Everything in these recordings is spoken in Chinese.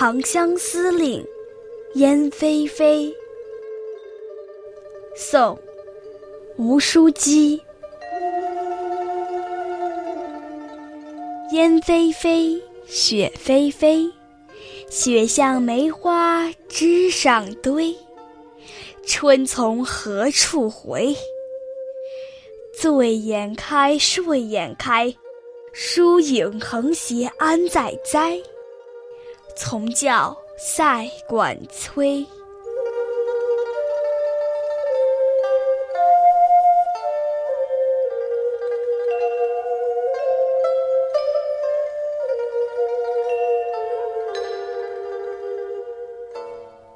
长相思令》燕飞飞。宋·吴淑姬。燕飞飞，雪霏霏，雪像梅花枝上堆。春从何处回？醉眼开，睡眼开，疏影横斜安在哉？从教塞管催。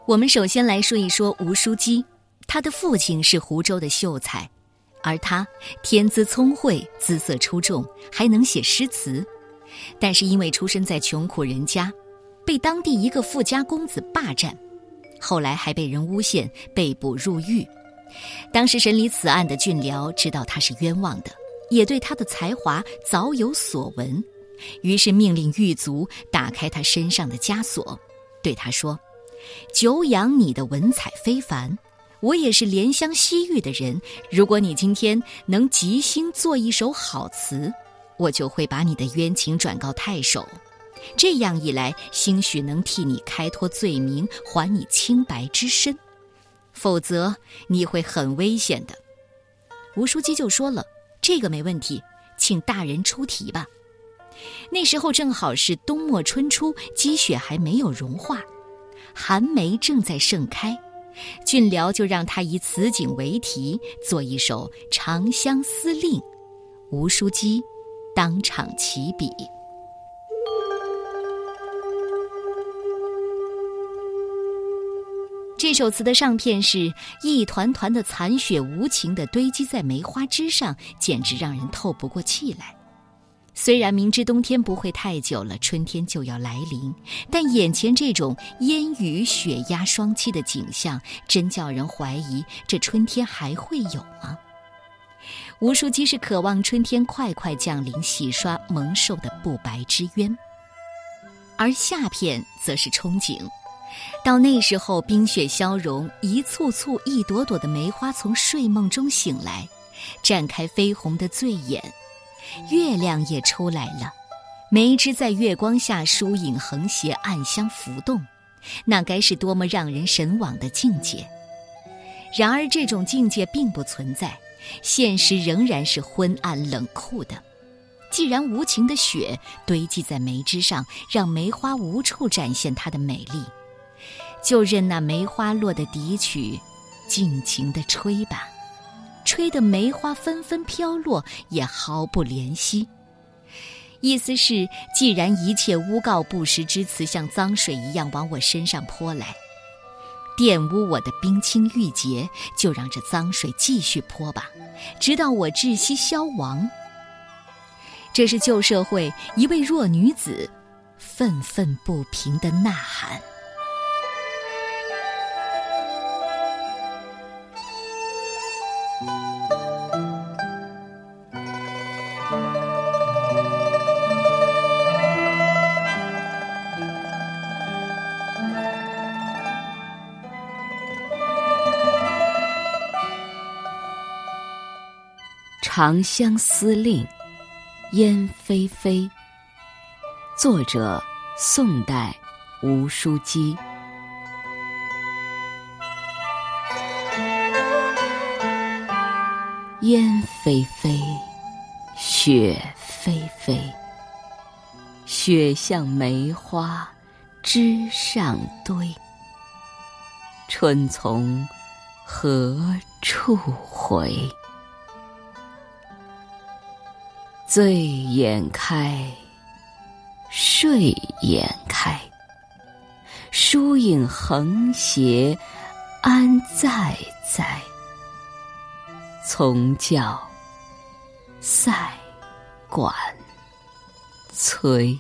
我们首先来说一说吴书基，他的父亲是湖州的秀才，而他天资聪慧，姿色出众，还能写诗词。但是因为出身在穷苦人家，被当地一个富家公子霸占，后来还被人诬陷，被捕入狱。当时审理此案的俊僚知道他是冤枉的，也对他的才华早有所闻，于是命令狱卒打开他身上的枷锁，对他说。久仰你的文采非凡，我也是怜香惜玉的人。如果你今天能即兴作一首好词，我就会把你的冤情转告太守。这样一来，兴许能替你开脱罪名，还你清白之身。否则，你会很危险的。吴书记就说了：“这个没问题，请大人出题吧。”那时候正好是冬末春初，积雪还没有融化。寒梅正在盛开，俊僚就让他以此景为题做一首《长相思令》，吴淑姬当场起笔。这首词的上片是一团团的残雪，无情的堆积在梅花枝上，简直让人透不过气来。虽然明知冬天不会太久了，春天就要来临，但眼前这种烟雨雪压双栖的景象，真叫人怀疑这春天还会有吗？吴淑姬是渴望春天快快降临，洗刷蒙受的不白之冤，而下片则是憧憬，到那时候冰雪消融，一簇簇、一朵朵的梅花从睡梦中醒来，绽开绯红的醉眼。月亮也出来了，梅枝在月光下疏影横斜，暗香浮动，那该是多么让人神往的境界！然而这种境界并不存在，现实仍然是昏暗冷酷的。既然无情的雪堆积在梅枝上，让梅花无处展现它的美丽，就任那梅花落的笛曲，尽情地吹吧。吹得梅花纷纷飘落，也毫不怜惜。意思是，既然一切诬告不实之词像脏水一样往我身上泼来，玷污我的冰清玉洁，就让这脏水继续泼吧，直到我窒息消亡。这是旧社会一位弱女子愤愤不平的呐喊。《长相思令》燕飞飞，作者宋代吴淑姬。烟飞飞，雪霏霏，雪像梅花枝上堆。春从何处回？醉眼开，睡眼开，疏影横斜，安在哉？从教塞管催。